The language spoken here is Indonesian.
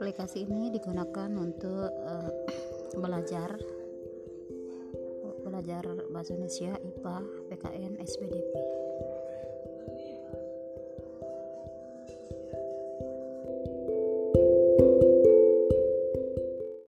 aplikasi ini digunakan untuk uh, belajar belajar bahasa Indonesia, IPA, PKN, SPDP.